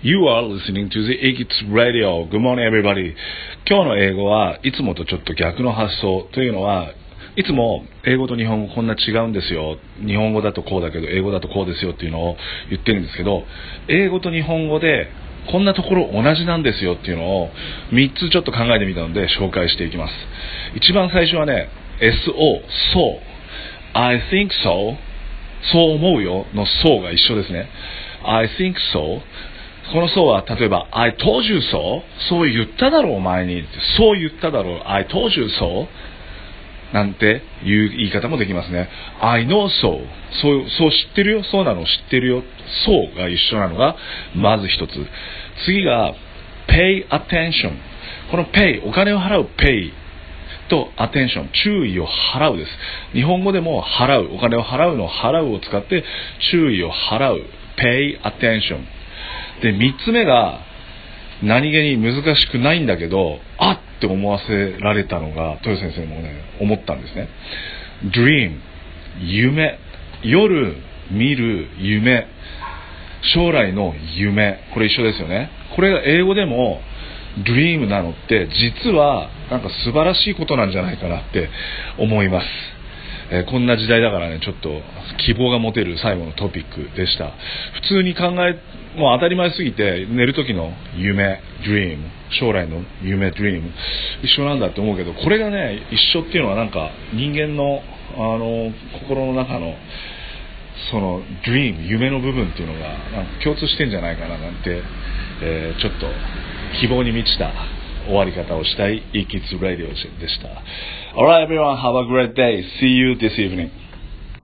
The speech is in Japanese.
You are listening to the Igits Radio. Good morning, everybody. 今日の英語はいつもとちょっと逆の発想というのはいつも英語と日本語こんな違うんですよ。日本語だとこうだけど英語だとこうですよっていうのを言ってるんですけど、英語と日本語でこんなところ同じなんですよっていうのを3つちょっと考えてみたので紹介していきます。一番最初はね、SO、そう。I think so そう思うよの so が一緒ですね。I think so この so は例えば I told you so そう言っただろうお前にそう言っただろう。I told you so なんていう言い方もできますね。I know so そうそう知ってるよ？そうなの知ってるよ？so が一緒なのがまず一つ。次が pay attention この pay お金を払う pay と attention 注意を払うです。日本語でも払う。お金を払うの払うを使って注意を払う。pay attention で3つ目が何気に難しくないんだけどあって思わせられたのが豊先生もね思ったんですね。Dream 夢。夜見る夢。将来の夢。これ一緒ですよね。これが英語でも dream なのって実はなんか素晴らしいことなんじゃないかなって思います、えー、こんな時代だからねちょっと希望が持てる最後のトピックでした。普通に考えもう当たり前すぎて寝る時の夢 dream 将来の夢 dream 一緒なんだって思うけどこれがね一緒っていうのはなんか人間のあの心の中のその dream 夢の部分っていうのがなんか共通してんじゃないかななんて、えー、ちょっと希望に満ちた終わり方をしたい e-Kids Radio でした。Alright everyone, have a great day. See you this evening.